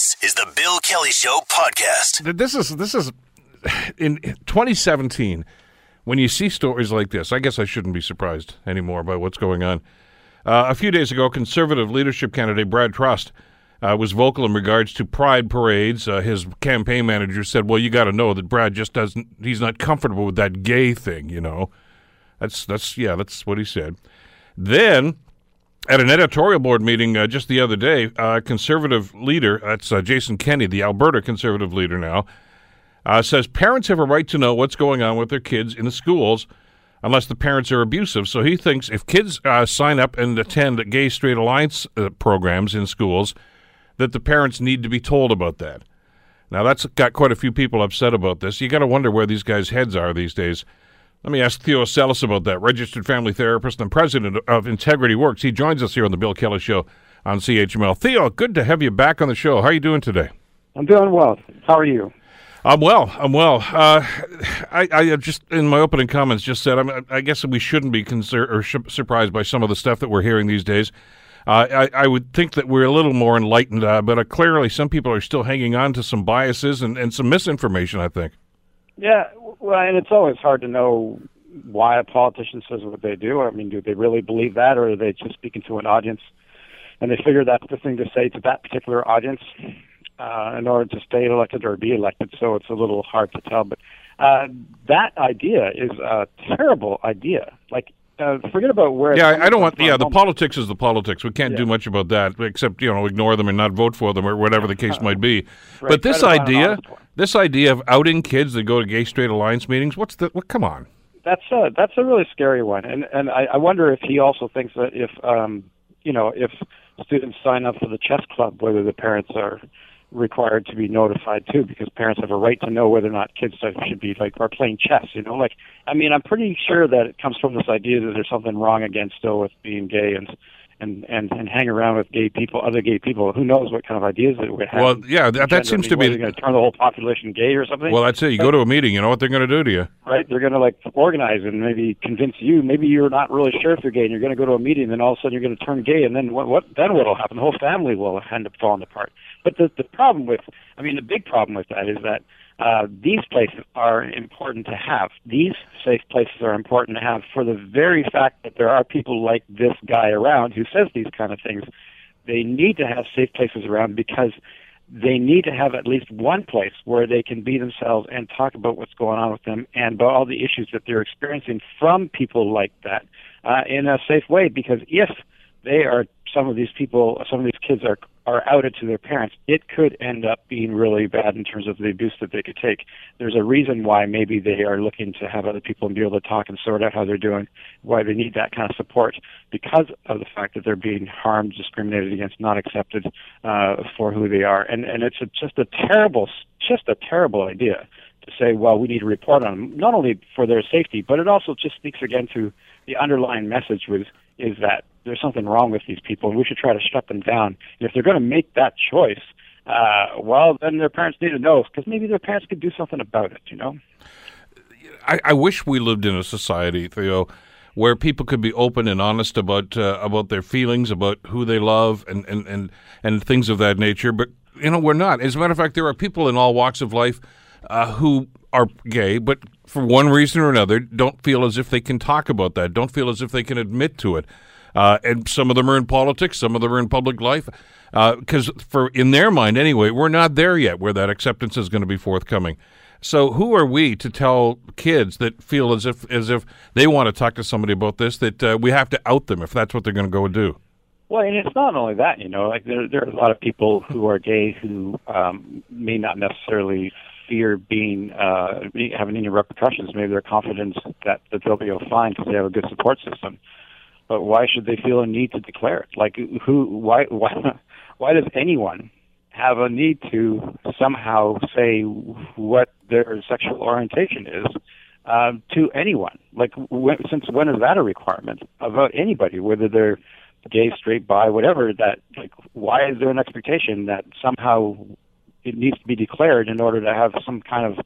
This is the Bill Kelly Show podcast. This is this is in 2017 when you see stories like this. I guess I shouldn't be surprised anymore by what's going on. Uh, a few days ago, conservative leadership candidate Brad Trost uh, was vocal in regards to pride parades. Uh, his campaign manager said, "Well, you got to know that Brad just doesn't. He's not comfortable with that gay thing. You know, that's that's yeah, that's what he said." Then at an editorial board meeting uh, just the other day, uh, conservative leader, that's uh, Jason Kenney, the Alberta conservative leader now, uh, says parents have a right to know what's going on with their kids in the schools unless the parents are abusive. So he thinks if kids uh, sign up and attend gay straight alliance uh, programs in schools, that the parents need to be told about that. Now, that's got quite a few people upset about this. You got to wonder where these guys' heads are these days. Let me ask Theo Sellis about that, registered family therapist and president of Integrity Works. He joins us here on the Bill Kelly Show on CHML. Theo, good to have you back on the show. How are you doing today? I'm doing well. How are you? I'm well. I'm well. Uh, I, I just in my opening comments just said I'm, I guess we shouldn't be concerned or sh- surprised by some of the stuff that we're hearing these days. Uh, I, I would think that we're a little more enlightened, uh, but uh, clearly some people are still hanging on to some biases and, and some misinformation. I think. Yeah, well, and it's always hard to know why a politician says what they do. I mean, do they really believe that, or are they just speaking to an audience and they figure that's the thing to say to that particular audience uh, in order to stay elected or be elected? So it's a little hard to tell. But uh, that idea is a terrible idea. Like, uh, forget about where. Yeah, I, don't want. Yeah, the politics is the politics. We can't do much about that except you know ignore them and not vote for them or whatever the case might be. Right, but this try to find an idea. This idea of outing kids that go to gay straight alliance meetings, what's the? What? Come on. that's a that's a really scary one, and and I, I wonder if he also thinks that if um you know if students sign up for the chess club, whether the parents are required to be notified too, because parents have a right to know whether or not kids should be like are playing chess. You know, like I mean, I'm pretty sure that it comes from this idea that there's something wrong against still with being gay and. And, and and hang around with gay people, other gay people. Who knows what kind of ideas it would have? Well, yeah, that, that seems to be. going to turn the whole population gay or something. Well, that's it. You go to a meeting, you know what they're going to do to you. right? They're going to like organize and maybe convince you. Maybe you're not really sure if you're gay, and you're going to go to a meeting, and then all of a sudden you're going to turn gay, and then what? What then? What will happen? The whole family will end up falling apart. But the the problem with, I mean, the big problem with that is that uh, these places are important to have. These safe places are important to have for the very fact that there are people like this guy around who says these kind of things. They need to have safe places around because they need to have at least one place where they can be themselves and talk about what's going on with them and about all the issues that they're experiencing from people like that uh, in a safe way. Because if they are some of these people, some of these kids are are outed to their parents, it could end up being really bad in terms of the abuse that they could take. There's a reason why maybe they are looking to have other people and be able to talk and sort out how they're doing, why they need that kind of support because of the fact that they're being harmed, discriminated against, not accepted uh, for who they are. And and it's a, just a terrible, just a terrible idea to say, well, we need to report on them, not only for their safety, but it also just speaks again to the underlying message was is that there's something wrong with these people, and we should try to shut them down. And if they're going to make that choice, uh, well, then their parents need to know because maybe their parents could do something about it. You know. I, I wish we lived in a society, Theo, where people could be open and honest about uh, about their feelings, about who they love, and, and, and, and things of that nature. But you know, we're not. As a matter of fact, there are people in all walks of life uh, who are gay, but for one reason or another, don't feel as if they can talk about that. Don't feel as if they can admit to it. Uh, and some of them are in politics, some of them are in public life, because for in their mind anyway, we're not there yet where that acceptance is going to be forthcoming. So who are we to tell kids that feel as if as if they want to talk to somebody about this that uh, we have to out them if that's what they're going to go and do? Well, and it's not only that, you know, like there there are a lot of people who are gay who um, may not necessarily fear being uh, having any repercussions. Maybe they're confident that that they'll be fine because they have a good support system. But why should they feel a need to declare it? Like who? Why? Why? Why does anyone have a need to somehow say what their sexual orientation is um, to anyone? Like, when, since when is that a requirement about anybody, whether they're gay, straight, bi, whatever? That like, why is there an expectation that somehow it needs to be declared in order to have some kind of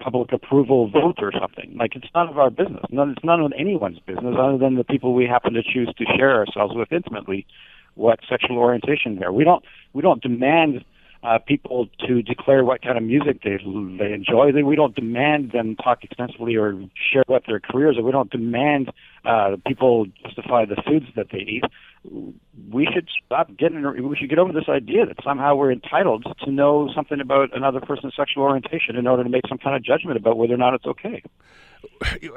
public approval vote or something? Like, it's none of our business. None, it's none of anyone's business other than the people we happen to choose to share ourselves with intimately what sexual orientation they're. We don't we don't demand uh, people to declare what kind of music they they enjoy. We don't demand them talk extensively or share what their careers are. We don't demand uh, people justify the foods that they eat. We should stop getting. We should get over this idea that somehow we're entitled to know something about another person's sexual orientation in order to make some kind of judgment about whether or not it's okay.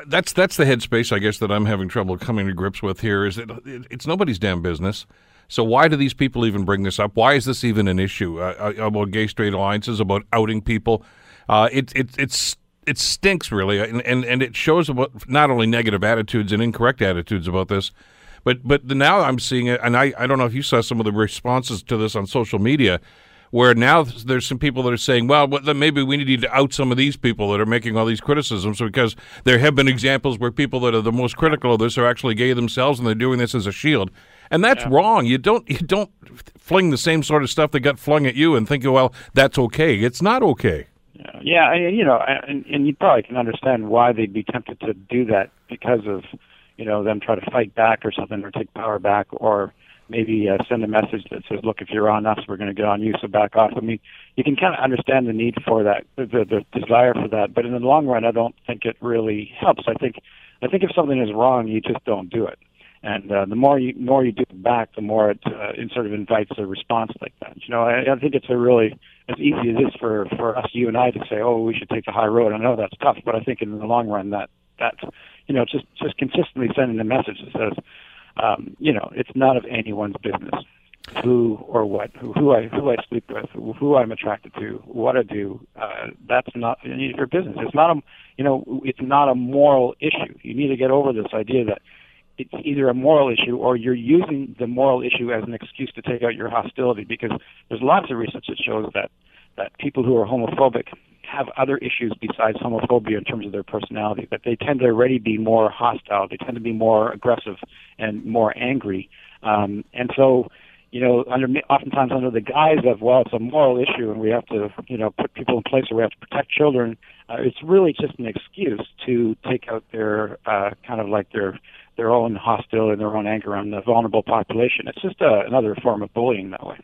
That's that's the headspace, I guess, that I'm having trouble coming to grips with here. Is that it's nobody's damn business. So why do these people even bring this up? Why is this even an issue uh, uh about gay straight alliances, about outing people? Uh, it it it's it stinks really, and, and and it shows about not only negative attitudes and incorrect attitudes about this, but but now I'm seeing it, and I I don't know if you saw some of the responses to this on social media where now there's some people that are saying, well, maybe we need to out some of these people that are making all these criticisms because there have been examples where people that are the most critical of this are actually gay themselves and they're doing this as a shield. And that's yeah. wrong. You don't you don't fling the same sort of stuff that got flung at you and think, well, that's okay. It's not okay. Yeah, yeah, you know, and, and you probably can understand why they'd be tempted to do that because of, you know, them try to fight back or something or take power back or maybe uh, send a message that says, "Look, if you're on us, we're going to get on you, so back off." I mean, you can kind of understand the need for that, the, the desire for that, but in the long run, I don't think it really helps. I think, I think if something is wrong, you just don't do it, and uh, the more you more you do it back, the more it, uh, it sort of invites a response like that. You know, I, I think it's a really as easy as it is for for us, you and I, to say, "Oh, we should take the high road." I know that's tough, but I think in the long run, that that you know, just just consistently sending a message that says um, you know, it's not of anyone's business who or what, who, who I who I sleep with, who I'm attracted to, what I do. Uh, that's not your business. It's not a you know, it's not a moral issue. You need to get over this idea that it's either a moral issue or you're using the moral issue as an excuse to take out your hostility because there's lots of research that shows that that people who are homophobic have other issues besides homophobia in terms of their personality, that they tend to already be more hostile, they tend to be more aggressive and more angry. Um, and so, you know, under oftentimes under the guise of well, it's a moral issue, and we have to, you know, put people in place where we have to protect children. Uh, it's really just an excuse to take out their uh, kind of like their their own hostility and their own anger on the vulnerable population. It's just uh, another form of bullying that way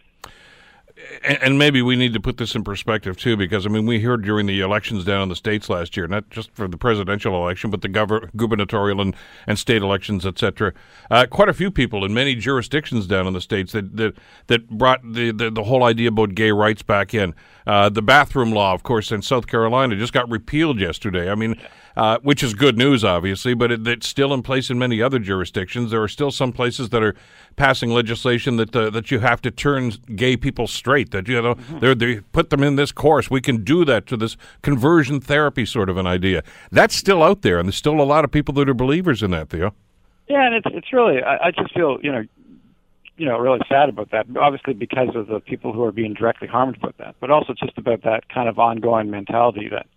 and maybe we need to put this in perspective too, because I mean, we heard during the elections down in the states last year, not just for the presidential election, but the gubernatorial and, and state elections, etc. Uh, quite a few people in many jurisdictions down in the states that that, that brought the, the, the whole idea about gay rights back in. Uh, the bathroom law, of course, in South Carolina just got repealed yesterday. I mean, uh, which is good news, obviously, but it, it's still in place in many other jurisdictions. There are still some places that are passing legislation that uh, that you have to turn gay people straight. That you know mm-hmm. they put them in this course. We can do that to this conversion therapy sort of an idea. That's still out there, and there's still a lot of people that are believers in that, Theo. Yeah, and it's it's really I, I just feel you know you know really sad about that. Obviously, because of the people who are being directly harmed by that, but also just about that kind of ongoing mentality that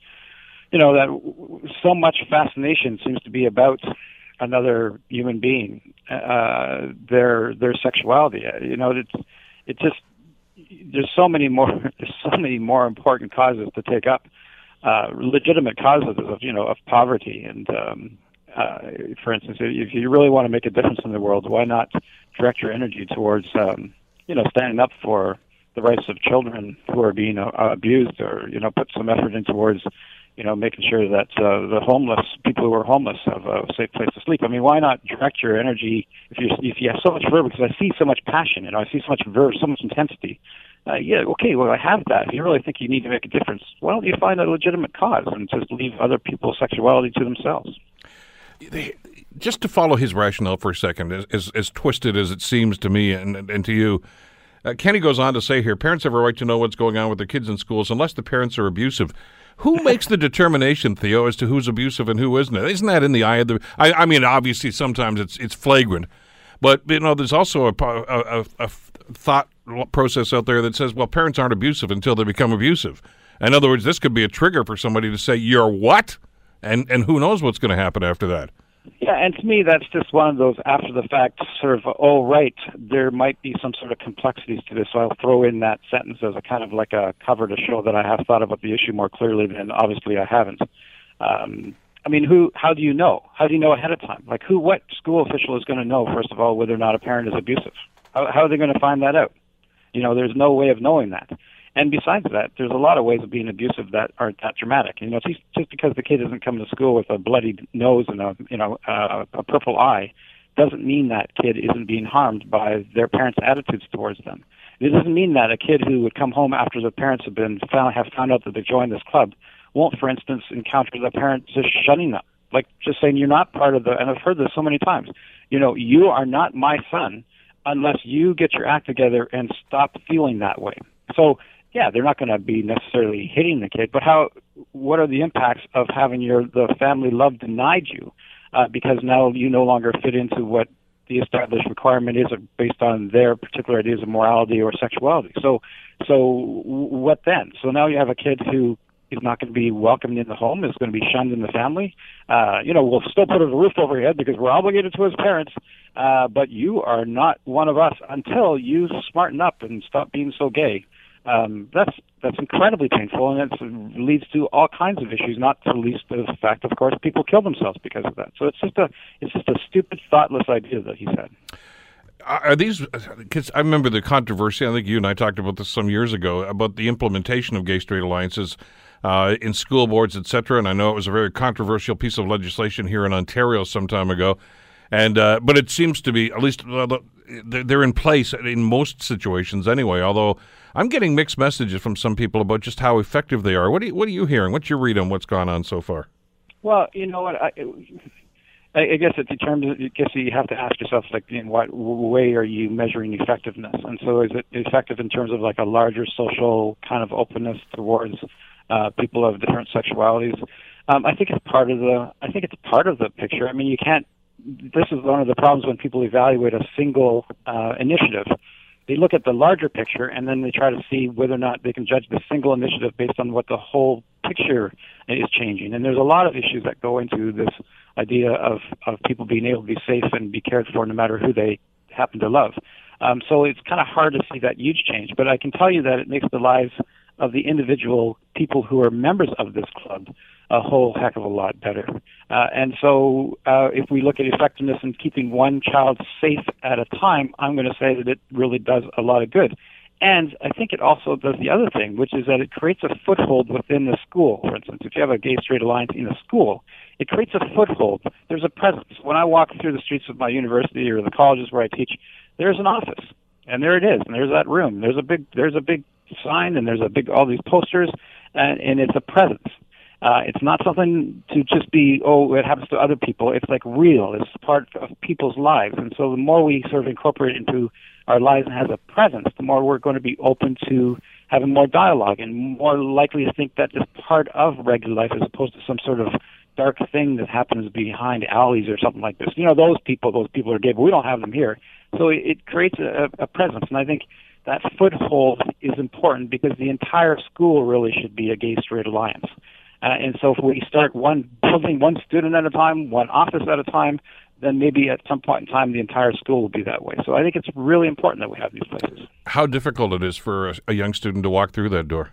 you know that so much fascination seems to be about another human being, uh, their their sexuality. You know, it's it's just there's so many more there's so many more important causes to take up, uh, legitimate causes of you know of poverty and um, uh, for instance, if you really want to make a difference in the world, why not direct your energy towards, um, you know, standing up for the rights of children who are being uh, abused, or you know, put some effort in towards, you know, making sure that uh, the homeless people who are homeless have a safe place to sleep. I mean, why not direct your energy if you if you have so much verve? Because I see so much passion, you know, I see so much verve, so much intensity. Uh, yeah, okay, well, I have that. If you really think you need to make a difference, why don't you find a legitimate cause and just leave other people's sexuality to themselves? just to follow his rationale for a second, as, as, as twisted as it seems to me and, and to you, uh, Kenney goes on to say here parents have a right to know what's going on with their kids in schools unless the parents are abusive. Who makes the determination, Theo, as to who's abusive and who isn't? Isn't that in the eye of the? I, I mean, obviously, sometimes it's it's flagrant, but you know, there's also a, a, a, a thought process out there that says, well, parents aren't abusive until they become abusive. In other words, this could be a trigger for somebody to say, "You're what?" and and who knows what's going to happen after that. Yeah, and to me, that's just one of those after the fact sort of, oh, right, there might be some sort of complexities to this. So I'll throw in that sentence as a kind of like a cover to show that I have thought about the issue more clearly than obviously I haven't. Um, I mean, who? How do you know? How do you know ahead of time? Like, who? What school official is going to know first of all whether or not a parent is abusive? How, how are they going to find that out? You know, there's no way of knowing that. And besides that, there's a lot of ways of being abusive that aren't that dramatic. You know, just because the kid isn't come to school with a bloody nose and a you know uh, a purple eye, doesn't mean that kid isn't being harmed by their parents' attitudes towards them. It doesn't mean that a kid who would come home after the parents have been found have found out that they joined this club won't, for instance, encounter the parents just shutting them, like just saying you're not part of the. And I've heard this so many times. You know, you are not my son unless you get your act together and stop feeling that way. So yeah, they're not going to be necessarily hitting the kid, but how? What are the impacts of having your the family love denied you uh, because now you no longer fit into what the established requirement is based on their particular ideas of morality or sexuality. So, so what then? So now you have a kid who is not going to be welcomed in the home, is going to be shunned in the family. Uh, you know, we'll still put a roof over your head because we're obligated to his parents, uh, but you are not one of us until you smarten up and stop being so gay um, that's that's incredibly painful, and it leads to all kinds of issues. Not to least the fact, of course, people kill themselves because of that. So it's just a it's just a stupid, thoughtless idea that he said. Are these? Because I remember the controversy. I think you and I talked about this some years ago about the implementation of gay-straight alliances uh, in school boards, etc. And I know it was a very controversial piece of legislation here in Ontario some time ago. And uh, but it seems to be at least they're in place in most situations anyway. Although I'm getting mixed messages from some people about just how effective they are. What are you, what are you hearing? What's your read on what's gone on so far? Well, you know what I. I guess it determines. I guess you have to ask yourself, like, in what way are you measuring effectiveness? And so, is it effective in terms of like a larger social kind of openness towards uh, people of different sexualities? Um, I think it's part of the. I think it's part of the picture. I mean, you can't. This is one of the problems when people evaluate a single uh, initiative they look at the larger picture and then they try to see whether or not they can judge the single initiative based on what the whole picture is changing. And there's a lot of issues that go into this idea of, of people being able to be safe and be cared for no matter who they happen to love. Um, so it's kind of hard to see that huge change. But I can tell you that it makes the lives of the individual people who are members of this club a whole heck of a lot better. Uh, and so, uh, if we look at effectiveness in keeping one child safe at a time, I'm going to say that it really does a lot of good. And I think it also does the other thing, which is that it creates a foothold within the school. For instance, if you have a gay straight alliance in a school, it creates a foothold. There's a presence. When I walk through the streets of my university or the colleges where I teach, there's an office, and there it is, and there's that room. There's a big, there's a big sign, and there's a big, all these posters, and, and it's a presence. Uh, it's not something to just be, oh, it happens to other people. It's like real. It's part of people's lives. And so the more we sort of incorporate it into our lives and has a presence, the more we're going to be open to having more dialogue and more likely to think that it's part of regular life as opposed to some sort of dark thing that happens behind alleys or something like this. You know, those people, those people are gay, but we don't have them here. So it, it creates a, a presence. And I think that foothold is important because the entire school really should be a gay straight alliance. Uh, and so if we start one building one student at a time, one office at a time, then maybe at some point in time the entire school will be that way. So I think it's really important that we have these places. How difficult it is for a, young student to walk through that door?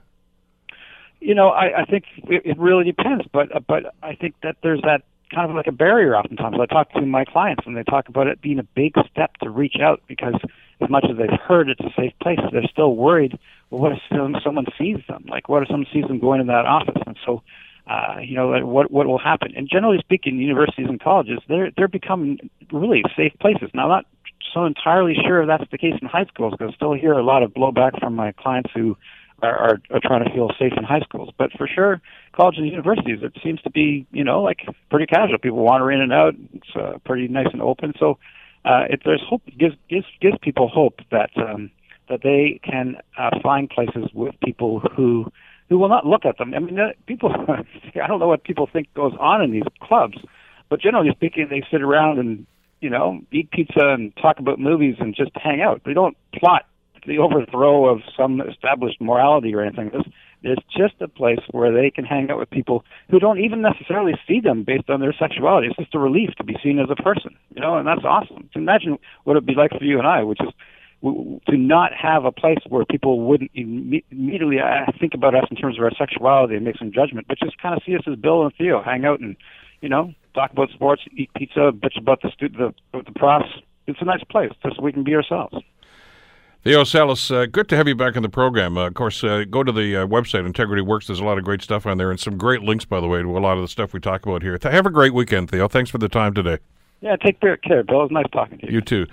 You know, I, I think it, it really depends, but uh, but I think that there's that kind of like a barrier oftentimes. I talk to my clients and they talk about it being a big step to reach out because as much as they've heard it's a safe place, they're still worried. Well, what if some, someone sees them? Like, what if someone sees them going in that office? And so, uh, you know, what what will happen? And generally speaking, universities and colleges, they're they're becoming really safe places. Now, I'm not so entirely sure that's the case in high schools because I still hear a lot of blowback from my clients who are, are, are trying to feel safe in high schools. But for sure, colleges and universities, it seems to be, you know, like pretty casual. People wander in and out. It's uh, pretty nice and open. So uh, if there's hope, it gives gives gives people hope that um, that they can uh, find places with people who who will not look at them. I mean, people. I don't know what people think goes on in these clubs, but generally speaking, they sit around and you know eat pizza and talk about movies and just hang out. They don't plot the overthrow of some established morality or anything. This it's just a place where they can hang out with people who don't even necessarily see them based on their sexuality. It's just a relief to be seen as a person, you know, and that's awesome. Imagine what it'd be like for you and I, which is to not have a place where people wouldn't immediately uh, think about us in terms of our sexuality and make some judgment, but just kind of see us as Bill and Theo, hang out and, you know, talk about sports, eat pizza, bitch about the stu- the the profs. It's a nice place just so we can be ourselves. Theo Salas, uh, good to have you back on the program. Uh, of course, uh, go to the uh, website, Integrity Works. There's a lot of great stuff on there and some great links, by the way, to a lot of the stuff we talk about here. Have a great weekend, Theo. Thanks for the time today. Yeah, take care, Bill. It was nice talking to you. You too.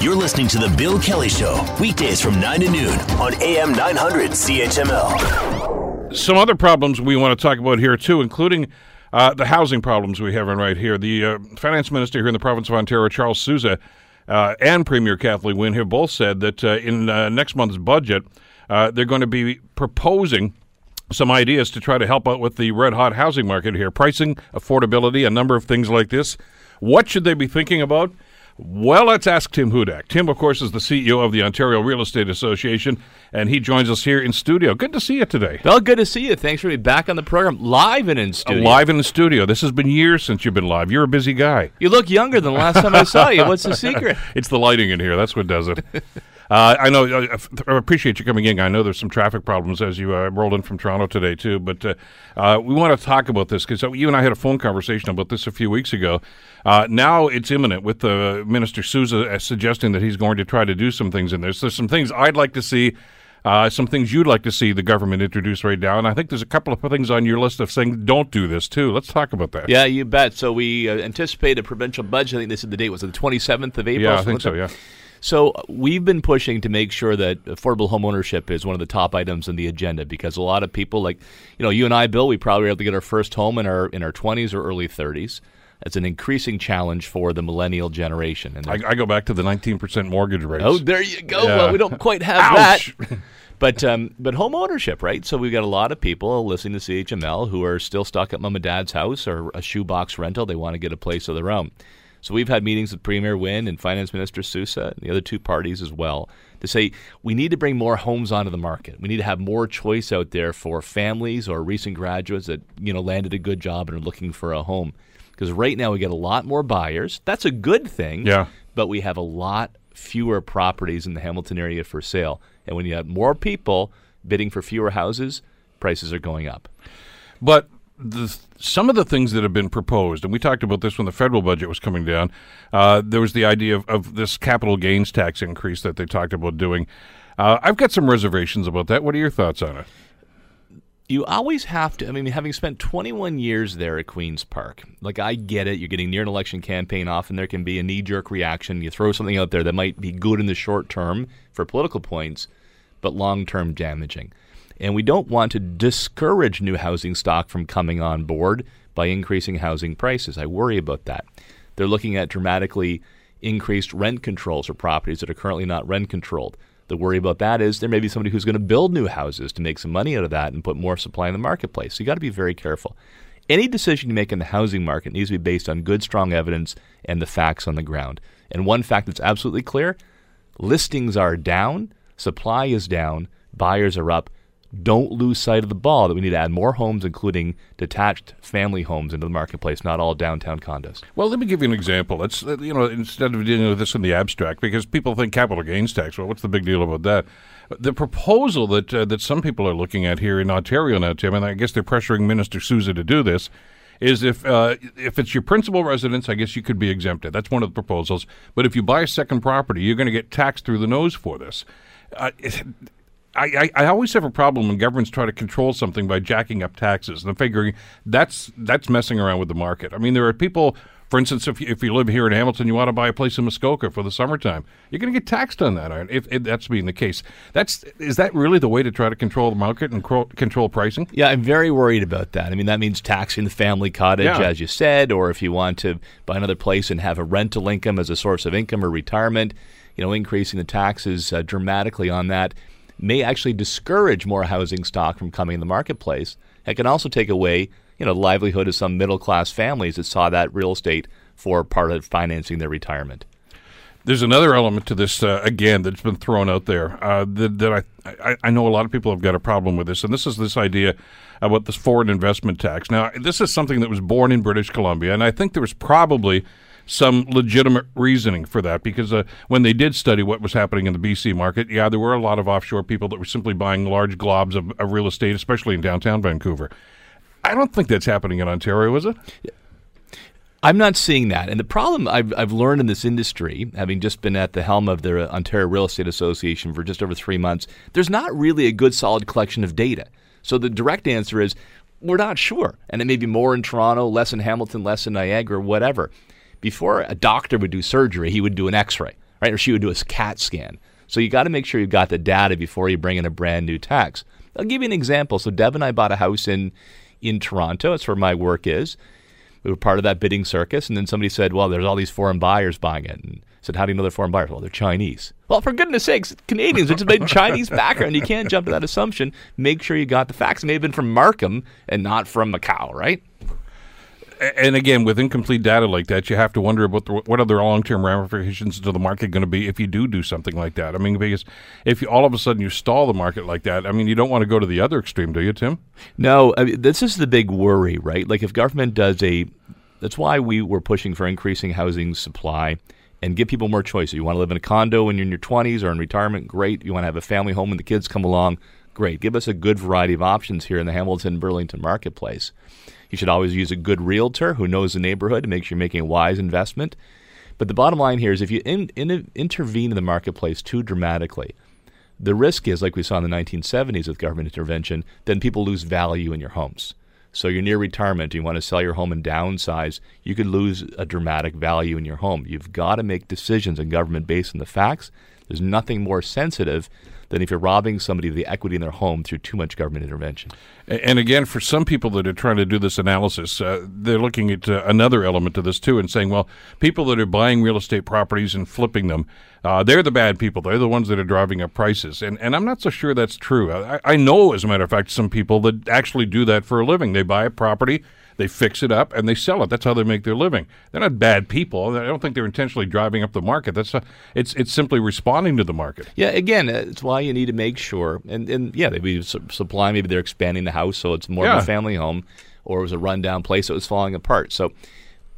You're listening to The Bill Kelly Show, weekdays from 9 to noon on AM 900 CHML. Some other problems we want to talk about here, too, including uh, the housing problems we have in right here. The uh, finance minister here in the province of Ontario, Charles Sousa, uh, and Premier Kathleen Wynne have both said that uh, in uh, next month's budget, uh, they're going to be proposing some ideas to try to help out with the red hot housing market here pricing, affordability, a number of things like this. What should they be thinking about? Well, let's ask Tim Hudak. Tim, of course, is the CEO of the Ontario Real Estate Association, and he joins us here in studio. Good to see you today. Well, good to see you. Thanks for being back on the program, live and in studio. Live in the studio. This has been years since you've been live. You're a busy guy. You look younger than the last time I saw you. What's the secret? It's the lighting in here. That's what does it. Uh, I know. I, I appreciate you coming in. I know there's some traffic problems as you uh, rolled in from Toronto today too. But uh, uh, we want to talk about this because you and I had a phone conversation about this a few weeks ago. Uh, now it's imminent with uh, Minister Sousa uh, suggesting that he's going to try to do some things in this. So there's some things I'd like to see. Uh, some things you'd like to see the government introduce right now, and I think there's a couple of things on your list of saying don't do this too. Let's talk about that. Yeah, you bet. So we uh, anticipate a provincial budget. I think they said the date. Was the 27th of April? Yeah, I think so. Yeah. So we've been pushing to make sure that affordable home ownership is one of the top items on the agenda because a lot of people, like you know, you and I, Bill, we probably were able to get our first home in our in our 20s or early 30s. It's an increasing challenge for the millennial generation. And I, I go back to the 19% mortgage rates. oh, there you go. Yeah. Well, we don't quite have that. But um, but home ownership, right? So we've got a lot of people listening to CHML who are still stuck at mom and dad's house or a shoebox rental. They want to get a place of their own. So we've had meetings with Premier Wynne and Finance Minister Sousa and the other two parties as well to say we need to bring more homes onto the market. We need to have more choice out there for families or recent graduates that you know landed a good job and are looking for a home. Because right now we get a lot more buyers. That's a good thing. Yeah. But we have a lot fewer properties in the Hamilton area for sale. And when you have more people bidding for fewer houses, prices are going up. But the, some of the things that have been proposed, and we talked about this when the federal budget was coming down, uh, there was the idea of, of this capital gains tax increase that they talked about doing. Uh, I've got some reservations about that. What are your thoughts on it? you always have to. I mean, having spent 21 years there at Queen's Park, like I get it. You're getting near an election campaign. Often there can be a knee jerk reaction. You throw something out there that might be good in the short term for political points, but long term damaging. And we don't want to discourage new housing stock from coming on board by increasing housing prices. I worry about that. They're looking at dramatically increased rent controls for properties that are currently not rent controlled. The worry about that is there may be somebody who's going to build new houses to make some money out of that and put more supply in the marketplace. So you got to be very careful. Any decision you make in the housing market needs to be based on good, strong evidence and the facts on the ground. And one fact that's absolutely clear listings are down, supply is down, buyers are up. Don't lose sight of the ball that we need to add more homes, including detached family homes, into the marketplace, not all downtown condos. Well, let me give you an example. Let's uh, you know instead of dealing with this in the abstract, because people think capital gains tax. Well, what's the big deal about that? The proposal that uh, that some people are looking at here in Ontario now, Tim, and I guess they're pressuring Minister Sousa to do this, is if uh, if it's your principal residence, I guess you could be exempted. That's one of the proposals. But if you buy a second property, you're going to get taxed through the nose for this. Uh, it, I, I, I always have a problem when governments try to control something by jacking up taxes. And I'm figuring that's that's messing around with the market. I mean, there are people, for instance, if you, if you live here in Hamilton, you want to buy a place in Muskoka for the summertime, you're going to get taxed on that. If, if that's being the case, that's is that really the way to try to control the market and cro- control pricing? Yeah, I'm very worried about that. I mean, that means taxing the family cottage, Yeah. as you said, or if you want to buy another place and have a rental income as a source of income or retirement, you know, increasing the taxes uh, dramatically on that may actually discourage more housing stock from coming in the marketplace. It can also take away, you know, the livelihood of some middle class families that saw that real estate for part of financing their retirement. There's another element to this uh, again that's been thrown out there uh, that, that I, I I know a lot of people have got a problem with this, and this is this idea about this foreign investment tax. Now, this is something that was born in British Columbia, and I think there was probably some legitimate reasoning for that because uh, when they did study what was happening in the BC market, yeah, there were a lot of offshore people that were simply buying large globs of, of real estate, especially in downtown Vancouver. I don't think that's happening in Ontario, is it? I'm not seeing that. And the problem I've, I've learned in this industry, having just been at the helm of the Ontario Real Estate Association for just over three months, there's not really a good solid collection of data. So the direct answer is we're not sure. And it may be more in Toronto, less in Hamilton, less in Niagara, whatever. Before a doctor would do surgery, he would do an x ray, right? Or she would do a CAT scan. So you got to make sure you've got the data before you bring in a brand new tax. I'll give you an example. So Deb and I bought a house in in Toronto. That's where my work is. We were part of that bidding circus, and then somebody said, "Well, there's all these foreign buyers buying it." And I said, "How do you know they're foreign buyers?" Well, they're Chinese. Well, for goodness sakes, Canadians, it's a Chinese background. You can't jump to that assumption. Make sure you got the facts. It may have been from Markham and not from Macau, right? And again, with incomplete data like that, you have to wonder about the, what are the long-term ramifications to the market going to be if you do do something like that. I mean, because if you all of a sudden you stall the market like that, I mean, you don't want to go to the other extreme, do you, Tim? No, I mean, this is the big worry, right? Like if government does a, that's why we were pushing for increasing housing supply and give people more choice. You want to live in a condo when you're in your 20s or in retirement, great. You want to have a family home when the kids come along, great. Give us a good variety of options here in the Hamilton Burlington marketplace. You should always use a good realtor who knows the neighborhood and make sure you're making a wise investment. But the bottom line here is if you in, in, intervene in the marketplace too dramatically, the risk is, like we saw in the 1970s with government intervention, then people lose value in your homes. So you're near retirement, you want to sell your home and downsize, you could lose a dramatic value in your home. You've got to make decisions in government based on the facts. There's nothing more sensitive than if you're robbing somebody of the equity in their home through too much government intervention. And again, for some people that are trying to do this analysis, uh, they're looking at uh, another element to this too and saying, well, people that are buying real estate properties and flipping them, uh, they're the bad people. They're the ones that are driving up prices. And, and I'm not so sure that's true. I, I know, as a matter of fact, some people that actually do that for a living. They buy a property they fix it up and they sell it. That's how they make their living. They're not bad people. I don't think they're intentionally driving up the market. That's a, it's it's simply responding to the market. Yeah, again, uh, it's why you need to make sure. And and yeah, they be supplying. Maybe they're expanding the house so it's more yeah. of a family home, or it was a rundown place that was falling apart. So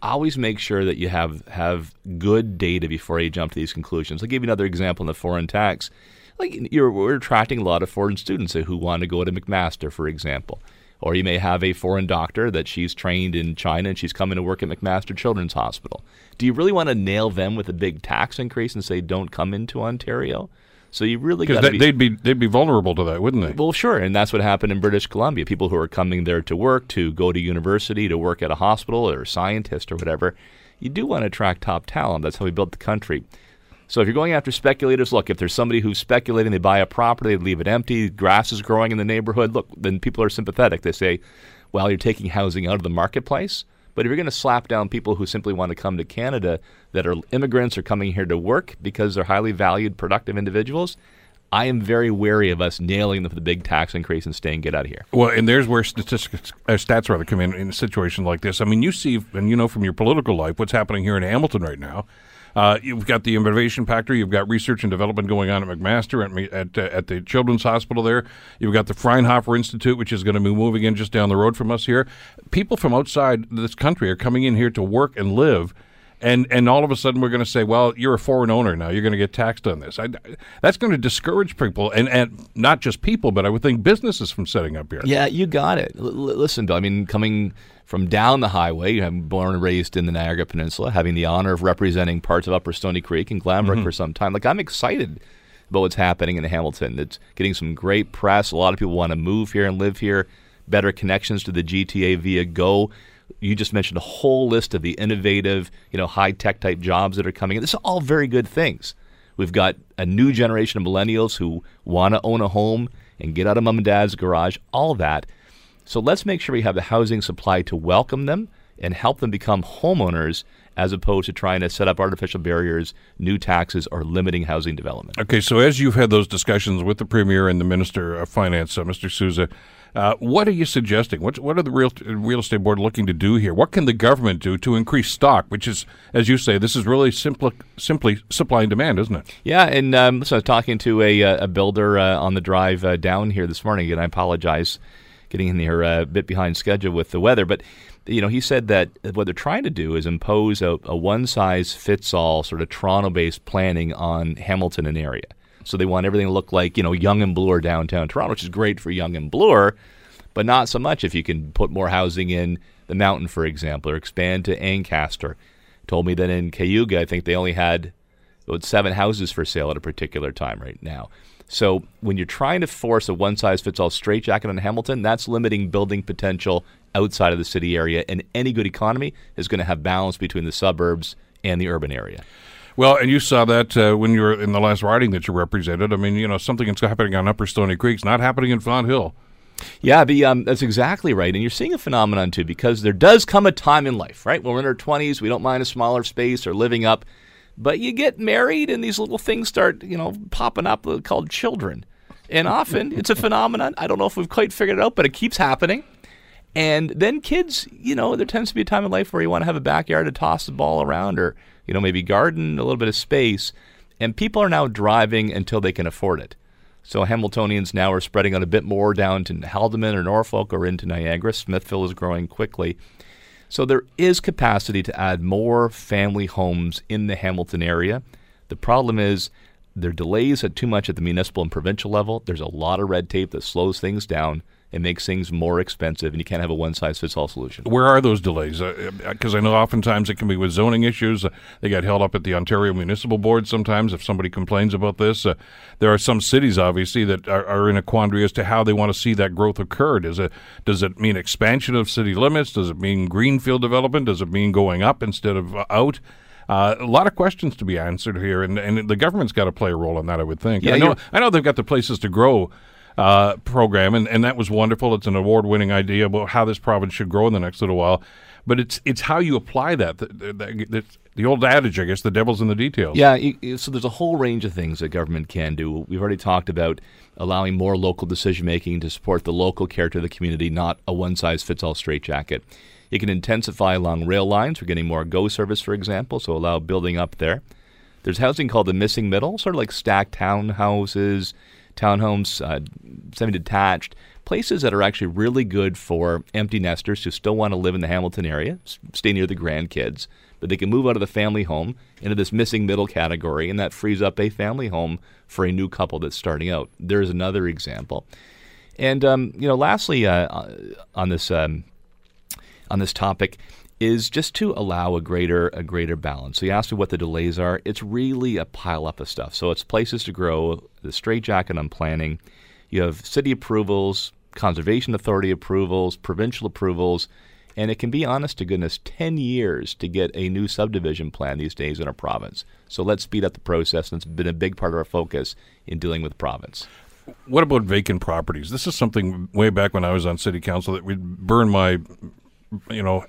always make sure that you have have good data before you jump to these conclusions. I'll give you another example in the foreign tax. Like you're, we're attracting a lot of foreign students who want to go to McMaster, for example. Or you may have a foreign doctor that she's trained in China and she's coming to work at McMaster Children's Hospital. Do you really want to nail them with a big tax increase and say don't come into Ontario? So you really because they, they'd be they'd be vulnerable to that, wouldn't they? Well, sure, and that's what happened in British Columbia. People who are coming there to work, to go to university, to work at a hospital, or a scientist or whatever. You do want to attract top talent. That's how we built the country. So if you're going after speculators, look, if there's somebody who's speculating, they buy a property, they leave it empty, grass is growing in the neighborhood, look, then people are sympathetic. They say, well, you're taking housing out of the marketplace. But if you're going to slap down people who simply want to come to Canada that are immigrants or coming here to work because they're highly valued, productive individuals, I am very wary of us nailing them for the big tax increase and staying get out of here. Well, and there's where statistics, uh, stats rather come in in a situation like this. I mean, you see, and you know from your political life, what's happening here in Hamilton right now. Uh, you've got the innovation factor. You've got research and development going on at McMaster at at, uh, at the Children's Hospital there. You've got the Fraunhofer Institute, which is going to be moving in just down the road from us here. People from outside this country are coming in here to work and live and and all of a sudden we're going to say, well, you're a foreign owner now. You're going to get taxed on this. I, that's going to discourage people, and and not just people, but I would think businesses from setting up here. Yeah, you got it. L- listen, Bill. I mean, coming from down the highway. I'm born and raised in the Niagara Peninsula, having the honor of representing parts of Upper Stony Creek and Glanbrook mm-hmm. for some time. Like I'm excited about what's happening in Hamilton. It's getting some great press. A lot of people want to move here and live here. Better connections to the GTA via Go. You just mentioned a whole list of the innovative, you know, high tech type jobs that are coming in. This is all very good things. We've got a new generation of millennials who want to own a home and get out of mom and dad's garage. All that so let's make sure we have the housing supply to welcome them and help them become homeowners as opposed to trying to set up artificial barriers, new taxes, or limiting housing development. Okay, so as you've had those discussions with the Premier and the Minister of Finance, uh, Mr. Sousa, uh, what are you suggesting? What, what are the real, real estate board looking to do here? What can the government do to increase stock, which is, as you say, this is really simply, simply supply and demand, isn't it? Yeah, and um, so I was talking to a, uh, a builder uh, on the drive uh, down here this morning, and I apologize getting in here a bit behind schedule with the weather. But you know, he said that what they're trying to do is impose a, a one size fits all sort of Toronto based planning on Hamilton and area. So they want everything to look like you know Yonge and Bloor downtown Toronto, which is great for Yonge and Bloor. but not so much if you can put more housing in the mountain, for example, or expand to Ancaster. Told me that in Cayuga, I think they only had about seven houses for sale at a particular time right now. So when you're trying to force a one size fits all straitjacket on Hamilton, that's limiting building potential outside of the city area. And any good economy is going to have balance between the suburbs and the urban area. Well, and you saw that uh, when you were in the last riding that you represented. I mean, you know, something that's happening on Upper Stony Creek is not happening in Fonthill. Yeah, the, um, that's exactly right. And you're seeing a phenomenon too, because there does come a time in life, right? When we're in our 20s, we don't mind a smaller space or living up. But you get married, and these little things start, you know, popping up called children. And often it's a phenomenon. I don't know if we've quite figured it out, but it keeps happening. And then kids, you know, there tends to be a time in life where you want to have a backyard to toss the ball around or, you know, maybe garden, a little bit of space. And people are now driving until they can afford it. So Hamiltonians now are spreading out a bit more down to Haldimand or Norfolk or into Niagara. Smithville is growing quickly. So there is capacity to add more family homes in the Hamilton area. The problem is there are delays at too much at the municipal and provincial level. There's a lot of red tape that slows things down. It makes things more expensive, and you can't have a one size fits all solution. Where are those delays? Because uh, I know oftentimes it can be with zoning issues. Uh, they get held up at the Ontario Municipal Board sometimes if somebody complains about this. Uh, there are some cities, obviously, that are, are, in a quandary as to how they want to see that growth occur. Does it, does it mean expansion of city limits? Does it mean greenfield development? Does it mean going up instead of out? Uh, a lot of questions to be answered here, and, and the government's got to play a role in that, I would think. Yeah, I know, I know they've got the places to grow uh, program, and, and that was wonderful. It's an award winning idea about how this province should grow in the next little while. But it's it's how you apply that. The, the, the, the old adage, I guess, the devil's in the details. Yeah, so there's a whole range of things that government can do. We've already talked about allowing more local decision making to support the local character of the community, not a one size fits all straitjacket. You can intensify along rail lines. We're getting more GO service, for example, so allow building up there. There's housing called the missing middle, sort of like stacked townhouses, townhomes, uh, semi-detached, places that are actually really good for empty nesters who still want to live in the Hamilton area, stay near the grandkids, but they can move out of the family home into this missing middle category, and that frees up a family home for a new couple that's starting out. There's another example. And um, you know, lastly, uh, uh on this um, on this topic, is just to allow a greater a greater balance. So you asked me what the delays are. It's really a pile up of stuff. So it's places to grow, the straitjacket on planning. You have city approvals, conservation authority approvals, provincial approvals, and it can be honest to goodness 10 years to get a new subdivision plan these days in our province. So let's speed up the process, and it's been a big part of our focus in dealing with the province. What about vacant properties? This is something way back when I was on city council that would burn my, you know,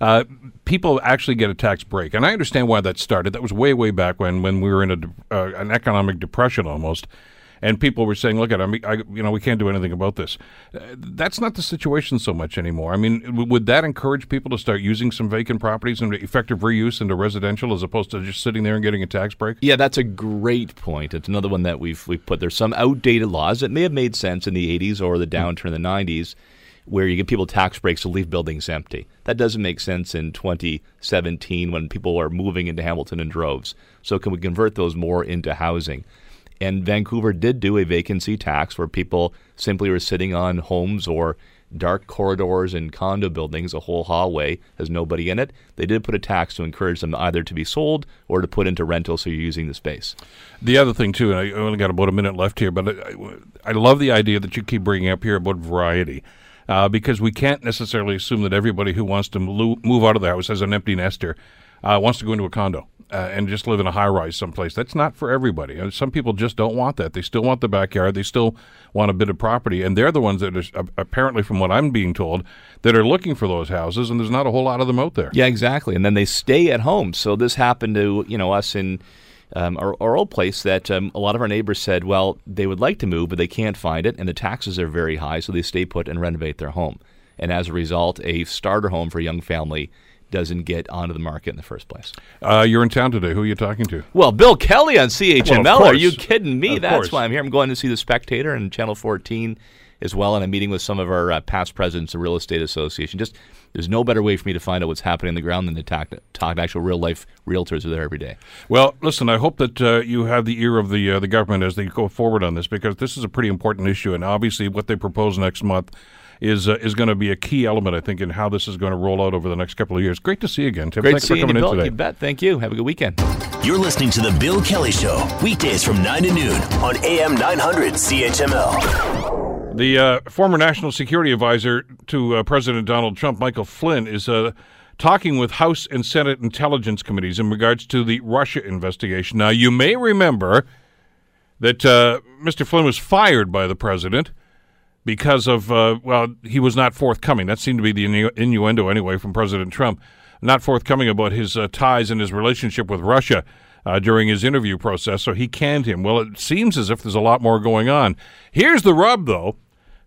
uh, people actually get a tax break, and I understand why that started. That was way, way back when when we were in a uh, an economic depression almost, and people were saying, "Look at I, mean, I, you know, we can't do anything about this." Uh, that's not the situation so much anymore. I mean, w- would that encourage people to start using some vacant properties and effective reuse into residential as opposed to just sitting there and getting a tax break? Yeah, that's a great point. It's another one that we've we've put. There's some outdated laws that may have made sense in the '80s or the downturn in the '90s where you give people tax breaks to leave buildings empty. That doesn't make sense in 2017 when people are moving into Hamilton in droves. So, can we convert those more into housing? And Vancouver did do a vacancy tax where people simply were sitting on homes or dark corridors in condo buildings, a whole hallway has nobody in it. They did put a tax to encourage them either to be sold or to put into rental so you're using the space. The other thing, too, and I only got about a minute left here, but I, I love the idea that you keep bringing up here about variety uh, because we can't necessarily assume that everybody who wants to move out of the house as an empty nester uh, wants to go into a condo. Uh, and just live in a high rise someplace. That's not for everybody. Uh, some people just don't want that. They still want the backyard. They still want a bit of property, and they're the ones that are apparently, from what I'm being told, that are looking for those houses. And there's not a whole lot of them out there. Yeah, exactly. And then they stay at home. So this happened to you know us in um, our, our, old place that um, a lot of our neighbors said, well, they would like to move, but they can't find it, and the taxes are very high, so they stay put and renovate their home. And as a result, a starter home for a young family doesn't get onto the market in the first place. Uh, you're in town today. Who are you talking to? Well, Bill Kelly on CHML. Well, are you kidding me? Of That's course. why I'm here. I'm going to see The Spectator and Channel 14 as well, and I'm meeting with some of our uh, past presidents of Real Estate Association. Just there's no better way for me to find out what's happening on the ground than to talk, talk to actual real life realtors who are there every day. Well, listen, I hope that uh, you have the ear of the uh, the government as they go forward on this because this is a pretty important issue, and obviously what they propose next month is uh, is going to be a key element, I think, in how this is going to roll out over the next couple of years. Great to see you again, Tim. Great Thanks for seeing you, coming Bill. in today. You bet. Thank you. Have a good weekend. You're listening to The Bill Kelly Show, weekdays from 9 to noon on AM 900 CHML. The uh, former national security advisor to uh, President Donald Trump, Michael Flynn, is uh, talking with House and Senate intelligence committees in regards to the Russia investigation. Now, you may remember that uh, Mr. Flynn was fired by the president because of, uh, well, he was not forthcoming. That seemed to be the innu- innuendo anyway from President Trump. Not forthcoming about his uh, ties and his relationship with Russia uh, during his interview process, so he canned him. Well, it seems as if there's a lot more going on. Here's the rub, though.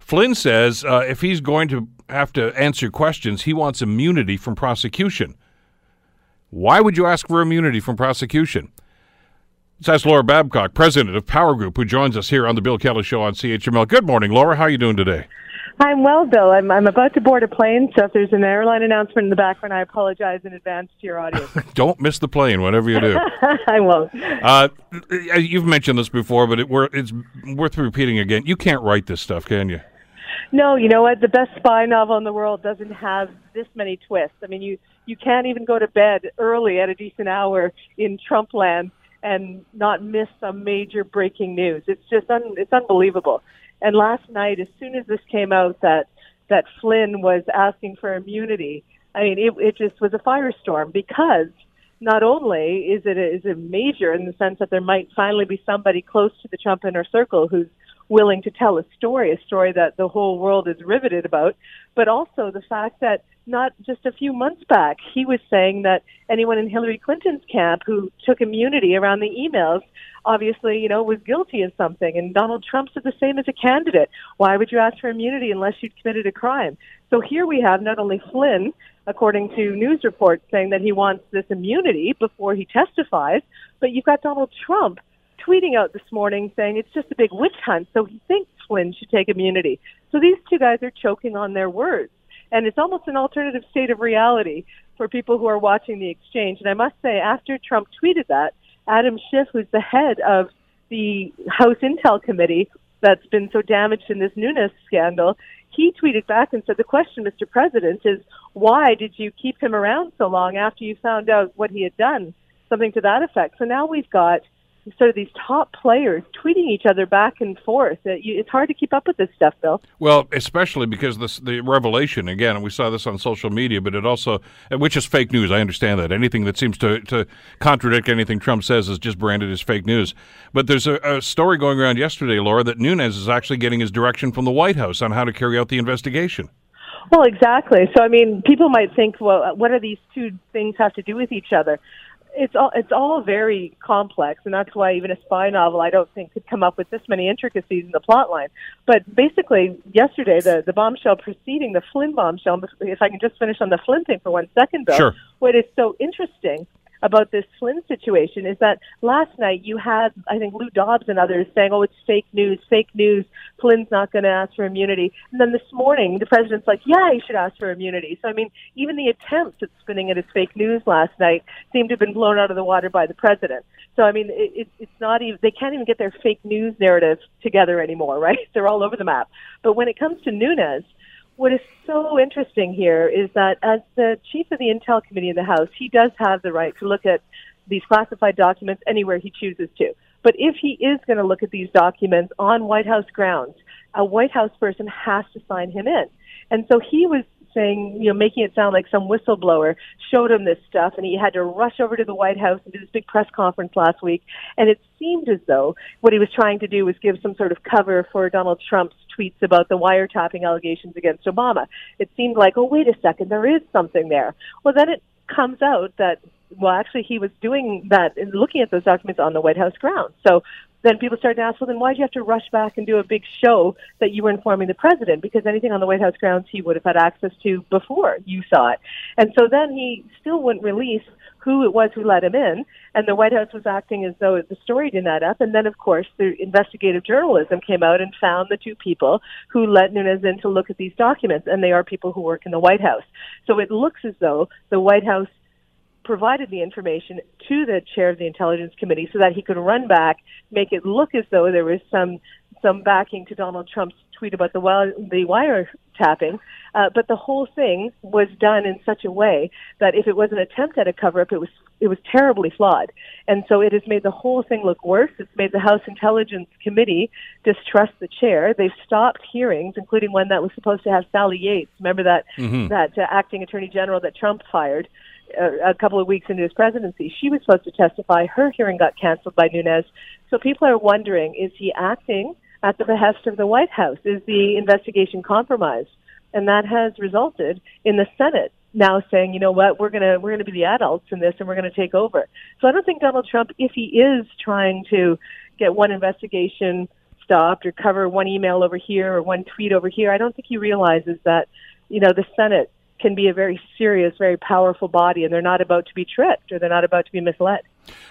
Flynn says uh, if he's going to have to answer questions, he wants immunity from prosecution. Why would you ask for immunity from prosecution? Let's ask Laura Babcock, president of Power Group, who joins us here on the Bill Kelly Show on CHML. Good morning, Laura. How are you doing today? I'm well, Bill. I'm, I'm about to board a plane, so if there's an airline announcement in the background, I apologize in advance to your audience. Don't miss the plane, whatever you do. I won't. Uh, you've mentioned this before, but it, it's worth repeating again. You can't write this stuff, can you? No, you know what? The best spy novel in the world doesn't have this many twists. I mean, you you can't even go to bed early at a decent hour in Trump land and not miss some major breaking news. It's just un, it's unbelievable. And last night, as soon as this came out that that Flynn was asking for immunity, I mean, it, it just was a firestorm because not only is it a, is it major in the sense that there might finally be somebody close to the Trump inner circle who's willing to tell a story, a story that the whole world is riveted about, but also the fact that not just a few months back, he was saying that anyone in Hillary Clinton's camp who took immunity around the emails obviously, you know, was guilty of something. And Donald Trump said the same as a candidate. Why would you ask for immunity unless you'd committed a crime? So here we have not only Flynn, according to news reports, saying that he wants this immunity before he testifies, but you've got Donald Trump tweeting out this morning saying it's just a big witch hunt, so he thinks Flynn should take immunity. So these two guys are choking on their words. And it's almost an alternative state of reality for people who are watching the exchange. And I must say, after Trump tweeted that, Adam Schiff, who's the head of the House Intel Committee that's been so damaged in this Nunes scandal, he tweeted back and said, The question, Mr. President, is why did you keep him around so long after you found out what he had done? Something to that effect. So now we've got sort of these top players tweeting each other back and forth. Uh, it's hard to keep up with this stuff, Bill. Well, especially because this the revelation again, and we saw this on social media, but it also, which is fake news. I understand that anything that seems to to contradict anything Trump says is just branded as fake news. But there's a, a story going around yesterday, Laura, that Nunes is actually getting his direction from the White House on how to carry out the investigation. Well, exactly. So, I mean, people might think, well, what do these two things have to do with each other? It's all it's all very complex, and that's why even a spy novel I don't think could come up with this many intricacies in the plot line. But basically, yesterday the the bombshell preceding the Flynn bombshell. If I can just finish on the Flynn thing for one second, Bill. Sure. What is so interesting about this Flynn situation is that last night you had, I think, Lou Dobbs and others saying, oh, it's fake news, fake news. Flynn's not going to ask for immunity. And then this morning, the president's like, yeah, he should ask for immunity. So, I mean, even the attempts at spinning it as fake news last night seem to have been blown out of the water by the president. So, I mean, it, it, it's not even, they can't even get their fake news narrative together anymore, right? They're all over the map. But when it comes to Nunes, what is so interesting here is that as the chief of the Intel Committee in the House, he does have the right to look at these classified documents anywhere he chooses to. But if he is going to look at these documents on White House grounds, a White House person has to sign him in. And so he was saying, you know, making it sound like some whistleblower showed him this stuff, and he had to rush over to the White House and do this big press conference last week. And it seemed as though what he was trying to do was give some sort of cover for Donald Trump's tweets about the wiretapping allegations against Obama. It seemed like, oh, wait a second, there is something there. Well, then it comes out that well, actually, he was doing that and looking at those documents on the White House grounds. So then people started to ask, well, then why did you have to rush back and do a big show that you were informing the president? Because anything on the White House grounds he would have had access to before you saw it. And so then he still wouldn't release who it was who let him in, and the White House was acting as though the story didn't add up. And then, of course, the investigative journalism came out and found the two people who let Nunes in to look at these documents, and they are people who work in the White House. So it looks as though the White House provided the information to the chair of the intelligence committee so that he could run back, make it look as though there was some some backing to Donald Trump's tweet about the wire, the wiretapping. Uh, but the whole thing was done in such a way that if it was an attempt at a cover up, it was it was terribly flawed. And so it has made the whole thing look worse. It's made the House Intelligence Committee distrust the chair. They've stopped hearings, including one that was supposed to have Sally Yates. Remember that mm-hmm. that uh, acting Attorney General that Trump fired uh, a couple of weeks into his presidency. She was supposed to testify. Her hearing got canceled by Nunes. So people are wondering: Is he acting at the behest of the White House? Is the investigation compromised? And that has resulted in the Senate now saying, you know what, we're gonna we're gonna be the adults in this, and we're gonna take over. So I don't think Donald Trump, if he is trying to get one investigation stopped or cover one email over here or one tweet over here, I don't think he realizes that, you know, the Senate can be a very serious, very powerful body, and they're not about to be tricked or they're not about to be misled.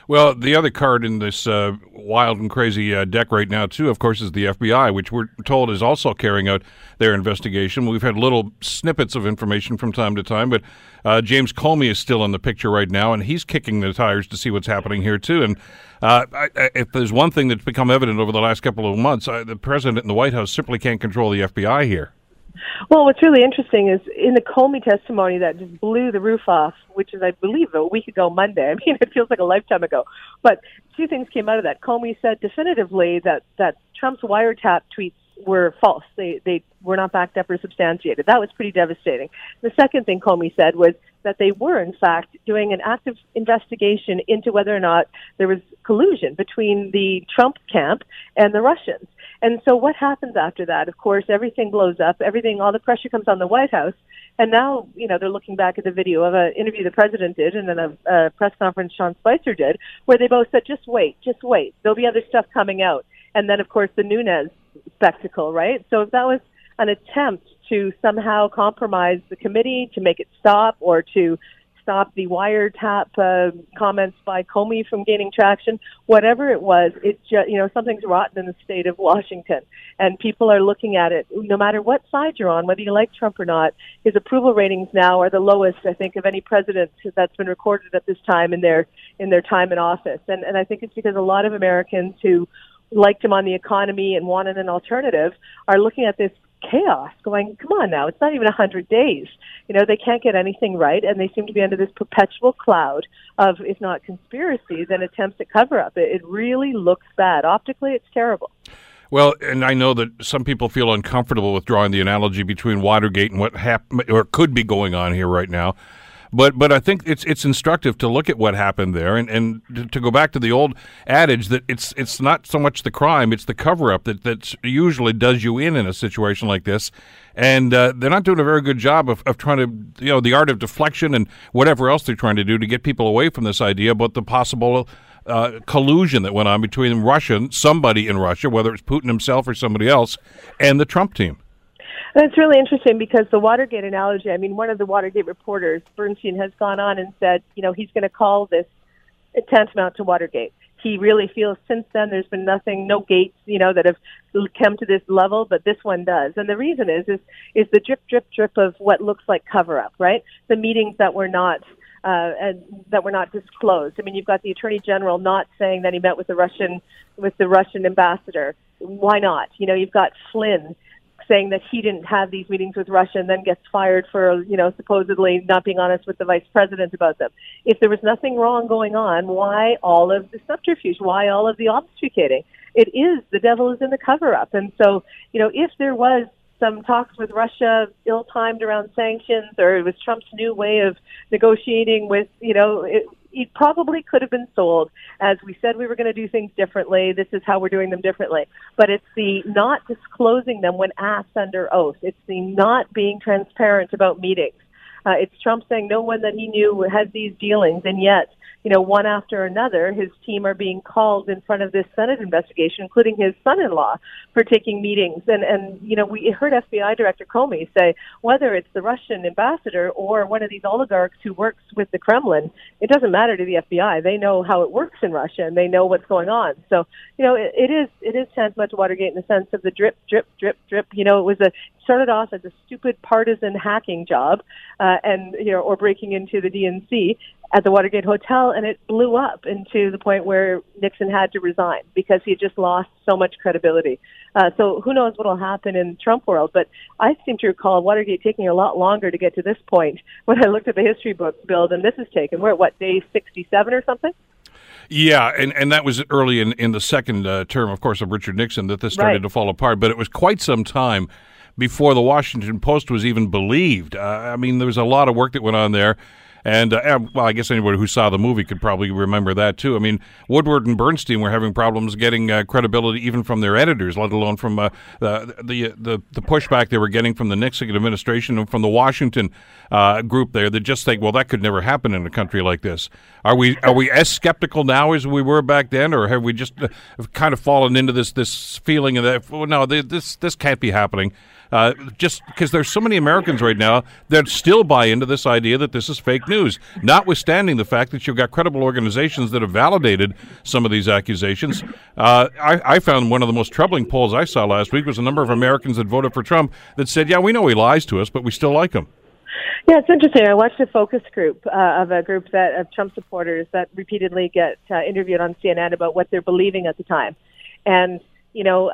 Well, the other card in this uh, wild and crazy uh, deck right now, too, of course, is the FBI, which we're told is also carrying out their investigation. We've had little snippets of information from time to time, but uh, James Comey is still in the picture right now, and he's kicking the tires to see what's happening here, too. And uh, I, I, if there's one thing that's become evident over the last couple of months, uh, the president and the White House simply can't control the FBI here. Well, what's really interesting is in the Comey testimony that just blew the roof off, which is, I believe, a week ago Monday. I mean, it feels like a lifetime ago. But two things came out of that. Comey said definitively that that Trump's wiretap tweets were false. They they were not backed up or substantiated. That was pretty devastating. The second thing Comey said was that they were, in fact, doing an active investigation into whether or not there was collusion between the Trump camp and the Russians. And so what happens after that? Of course, everything blows up. Everything, all the pressure comes on the White House. And now, you know, they're looking back at the video of an interview the president did and then a, a press conference Sean Spicer did, where they both said, just wait, just wait. There'll be other stuff coming out. And then, of course, the Nunes spectacle, right? So if that was an attempt to somehow compromise the committee, to make it stop, or to stop the wiretap uh, comments by Comey from gaining traction. Whatever it was, it just you know something's rotten in the state of Washington, and people are looking at it. No matter what side you're on, whether you like Trump or not, his approval ratings now are the lowest I think of any president that's been recorded at this time in their in their time in office. And and I think it's because a lot of Americans who liked him on the economy and wanted an alternative are looking at this chaos going come on now it's not even a hundred days. You know they can't get anything right and they seem to be under this perpetual cloud of if not conspiracy then attempts at cover up it, it really looks bad. Optically it's terrible. Well, and I know that some people feel uncomfortable with drawing the analogy between Watergate and what happened or could be going on here right now. But but I think it's it's instructive to look at what happened there and, and to go back to the old adage that it's it's not so much the crime, it's the cover up that, that usually does you in in a situation like this. And uh, they're not doing a very good job of, of trying to, you know, the art of deflection and whatever else they're trying to do to get people away from this idea about the possible uh, collusion that went on between Russia, somebody in Russia, whether it's Putin himself or somebody else, and the Trump team. It's really interesting because the Watergate analogy, I mean, one of the Watergate reporters, Bernstein, has gone on and said, you know, he's going to call this tantamount to Watergate. He really feels since then there's been nothing, no gates, you know, that have come to this level, but this one does. And the reason is, is, is the drip, drip, drip of what looks like cover up, right? The meetings that were not uh, and that were not disclosed. I mean, you've got the attorney general not saying that he met with the Russian with the Russian ambassador. Why not? You know, you've got Flynn saying that he didn't have these meetings with Russia and then gets fired for, you know, supposedly not being honest with the vice president about them. If there was nothing wrong going on, why all of the subterfuge? Why all of the obfuscating? It is the devil is in the cover up. And so, you know, if there was some talks with Russia ill timed around sanctions or it was Trump's new way of negotiating with, you know, it, it probably could have been sold as we said we were going to do things differently. This is how we're doing them differently. But it's the not disclosing them when asked under oath. It's the not being transparent about meetings. Uh, it's Trump saying no one that he knew had these dealings, and yet you know, one after another, his team are being called in front of this Senate investigation, including his son-in-law, for taking meetings. And and you know, we heard FBI Director Comey say whether it's the Russian ambassador or one of these oligarchs who works with the Kremlin, it doesn't matter to the FBI. They know how it works in Russia and they know what's going on. So you know, it, it is it is tantamount to Watergate in the sense of the drip, drip, drip, drip. You know, it was a started off as a stupid partisan hacking job, uh, and you know, or breaking into the DNC, at the Watergate Hotel, and it blew up into the point where Nixon had to resign because he had just lost so much credibility. Uh, so who knows what will happen in the Trump world? But I seem to recall Watergate taking a lot longer to get to this point when I looked at the history books, Bill, than this has taken. We're at what day sixty-seven or something. Yeah, and, and that was early in, in the second uh, term, of course, of Richard Nixon that this started Right. to fall apart. But it was quite some time before the Washington Post was even believed. Uh, I mean, there was a lot of work that went on there. And, uh, well, I guess anybody who saw the movie could probably remember that, too. I mean, Woodward and Bernstein were having problems getting uh, credibility even from their editors, let alone from uh, the, the, the, the pushback they were getting from the Nixon administration and from the Washington uh, group there that just think, well, that could never happen in a country like this. Are we are we as skeptical now as we were back then, or have we just uh, kind of fallen into this this feeling of that? Well, no, this this can't be happening. Uh, just because there's so many Americans right now that still buy into this idea that this is fake news, notwithstanding the fact that you've got credible organizations that have validated some of these accusations. Uh, I, I found one of the most troubling polls I saw last week was a number of Americans that voted for Trump that said, "Yeah, we know he lies to us, but we still like him." Yeah, it's interesting. I watched a focus group uh, of a group that of Trump supporters that repeatedly get uh, interviewed on CNN about what they're believing at the time, and you know,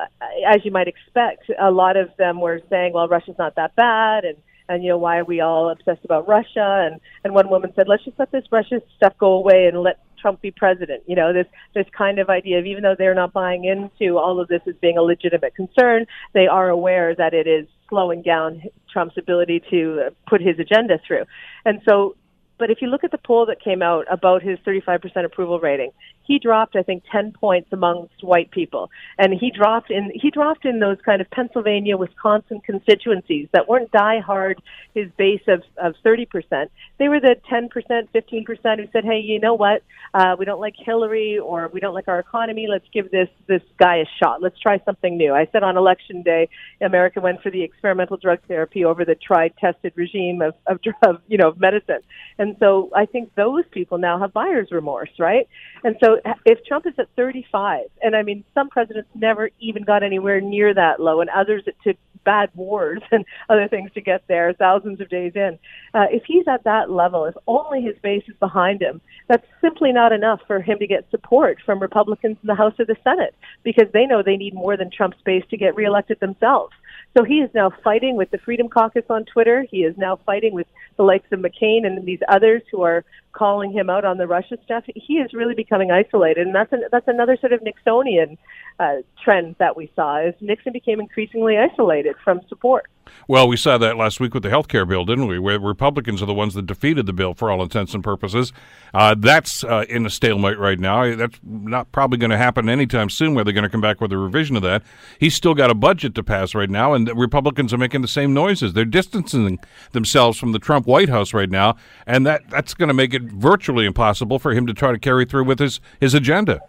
as you might expect, a lot of them were saying, "Well, Russia's not that bad," and and you know, why are we all obsessed about Russia? And and one woman said, "Let's just let this Russia stuff go away and let Trump be president." You know, this this kind of idea of even though they're not buying into all of this as being a legitimate concern, they are aware that it is slowing down Trump's ability to put his agenda through. And so, but if you look at the poll that came out about his 35% approval rating, he dropped, I think, 10 points amongst white people. And he dropped in, he dropped in those kind of Pennsylvania, Wisconsin constituencies that weren't die hard, his base of, of 30%. They were the 10%, 15% who said, hey, you know what? Uh, we don't like Hillary or we don't like our economy. Let's give this, this guy a shot. Let's try something new. I said on election day, America went for the experimental drug therapy over the tried, tested regime of, of, of you know, of medicine. And so I think those people now have buyer's remorse, right? And so if Trump is at 35, and I mean, some presidents never even got anywhere near that low, and others it took bad wars and other things to get there, thousands of days in. Uh, if he's at that level, if only his base is behind him, that's simply not enough for him to get support from Republicans in the House or the Senate because they know they need more than Trump's base to get reelected themselves. So he is now fighting with the Freedom Caucus on Twitter. He is now fighting with the likes of McCain and these others who are calling him out on the Russia stuff. He is really becoming isolated, and that's an, that's another sort of Nixonian uh, trend that we saw. Is Nixon became increasingly isolated from support. Well, we saw that last week with the health care bill, didn't we? Where Republicans are the ones that defeated the bill for all intents and purposes. Uh, that's uh, in a stalemate right now. That's not probably going to happen anytime soon where they're going to come back with a revision of that. He's still got a budget to pass right now, and Republicans are making the same noises. They're distancing themselves from the Trump White House right now, and that, that's going to make it virtually impossible for him to try to carry through with his, his agenda.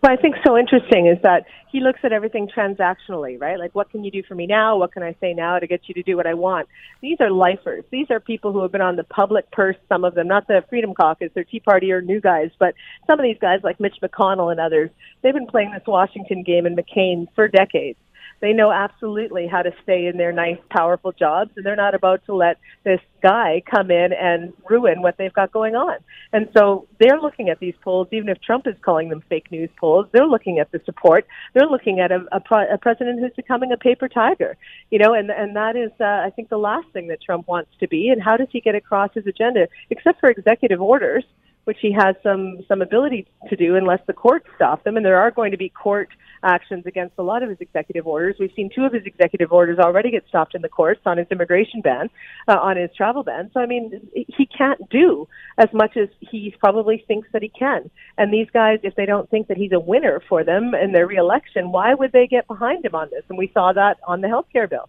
What I think so interesting is that he looks at everything transactionally, right? Like, what can you do for me now? What can I say now to get you to do what I want? These are lifers. These are people who have been on the public purse, some of them, not the Freedom Caucus or Tea Party or new guys, but some of these guys like Mitch McConnell and others, they've been playing this Washington game and McCain for decades. They know absolutely how to stay in their nice, powerful jobs, and they're not about to let this guy come in and ruin what they've got going on. And so they're looking at these polls, even if Trump is calling them fake news polls. They're looking at the support. They're looking at a, a, a president who's becoming a paper tiger, you know, and and that is, uh, I think, the last thing that Trump wants to be. And how does he get across his agenda, except for executive orders? which he has some some ability to do unless the courts stop them. And there are going to be court actions against a lot of his executive orders. We've seen two of his executive orders already get stopped in the courts on his immigration ban, uh, on his travel ban. So I mean, he can't do as much as he probably thinks that he can. And these guys, if they don't think that he's a winner for them in their reelection, why would they get behind him on this? And we saw that on the health care bill.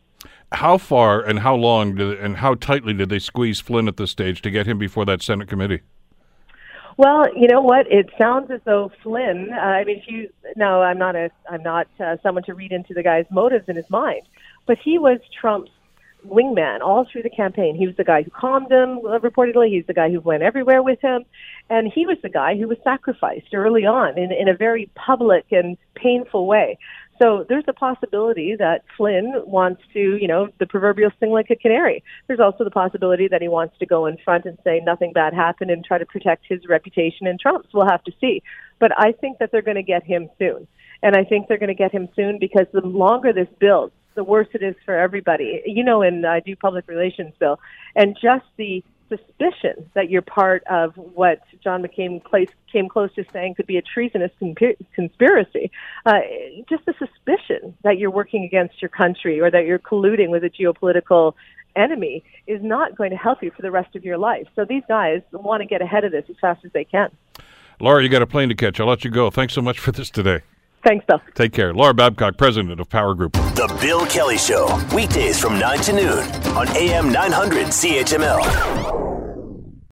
How far and how long did, and how tightly did they squeeze Flynn at this stage to get him before that Senate committee? Well, you know what? It sounds as though Flynn. Uh, I mean, you no, I'm not a, I'm not uh, someone to read into the guy's motives in his mind, but he was Trump's wingman all through the campaign. He was the guy who calmed him, uh, reportedly. He's the guy who went everywhere with him, and he was the guy who was sacrificed early on in in a very public and painful way. So there's a possibility that Flynn wants to, you know, the proverbial sing like a canary. There's also the possibility that he wants to go in front and say nothing bad happened and try to protect his reputation and Trump's. We'll have to see. But I think that they're going to get him soon. And I think they're going to get him soon because the longer this builds, the worse it is for everybody. You know, and I do public relations, Bill, and just the suspicion that you're part of what John McCain came close to saying could be a treasonous conspiracy. Uh, just the suspicion that you're working against your country or that you're colluding with a geopolitical enemy is not going to help you for the rest of your life. So these guys want to get ahead of this as fast as they can. Laura, you got a plane to catch. I'll let you go. Thanks so much for this today. Thanks, Bill. Take care. Laura Babcock, president of Power Group. The Bill Kelly Show, weekdays from 9 to noon on AM 900 CHML.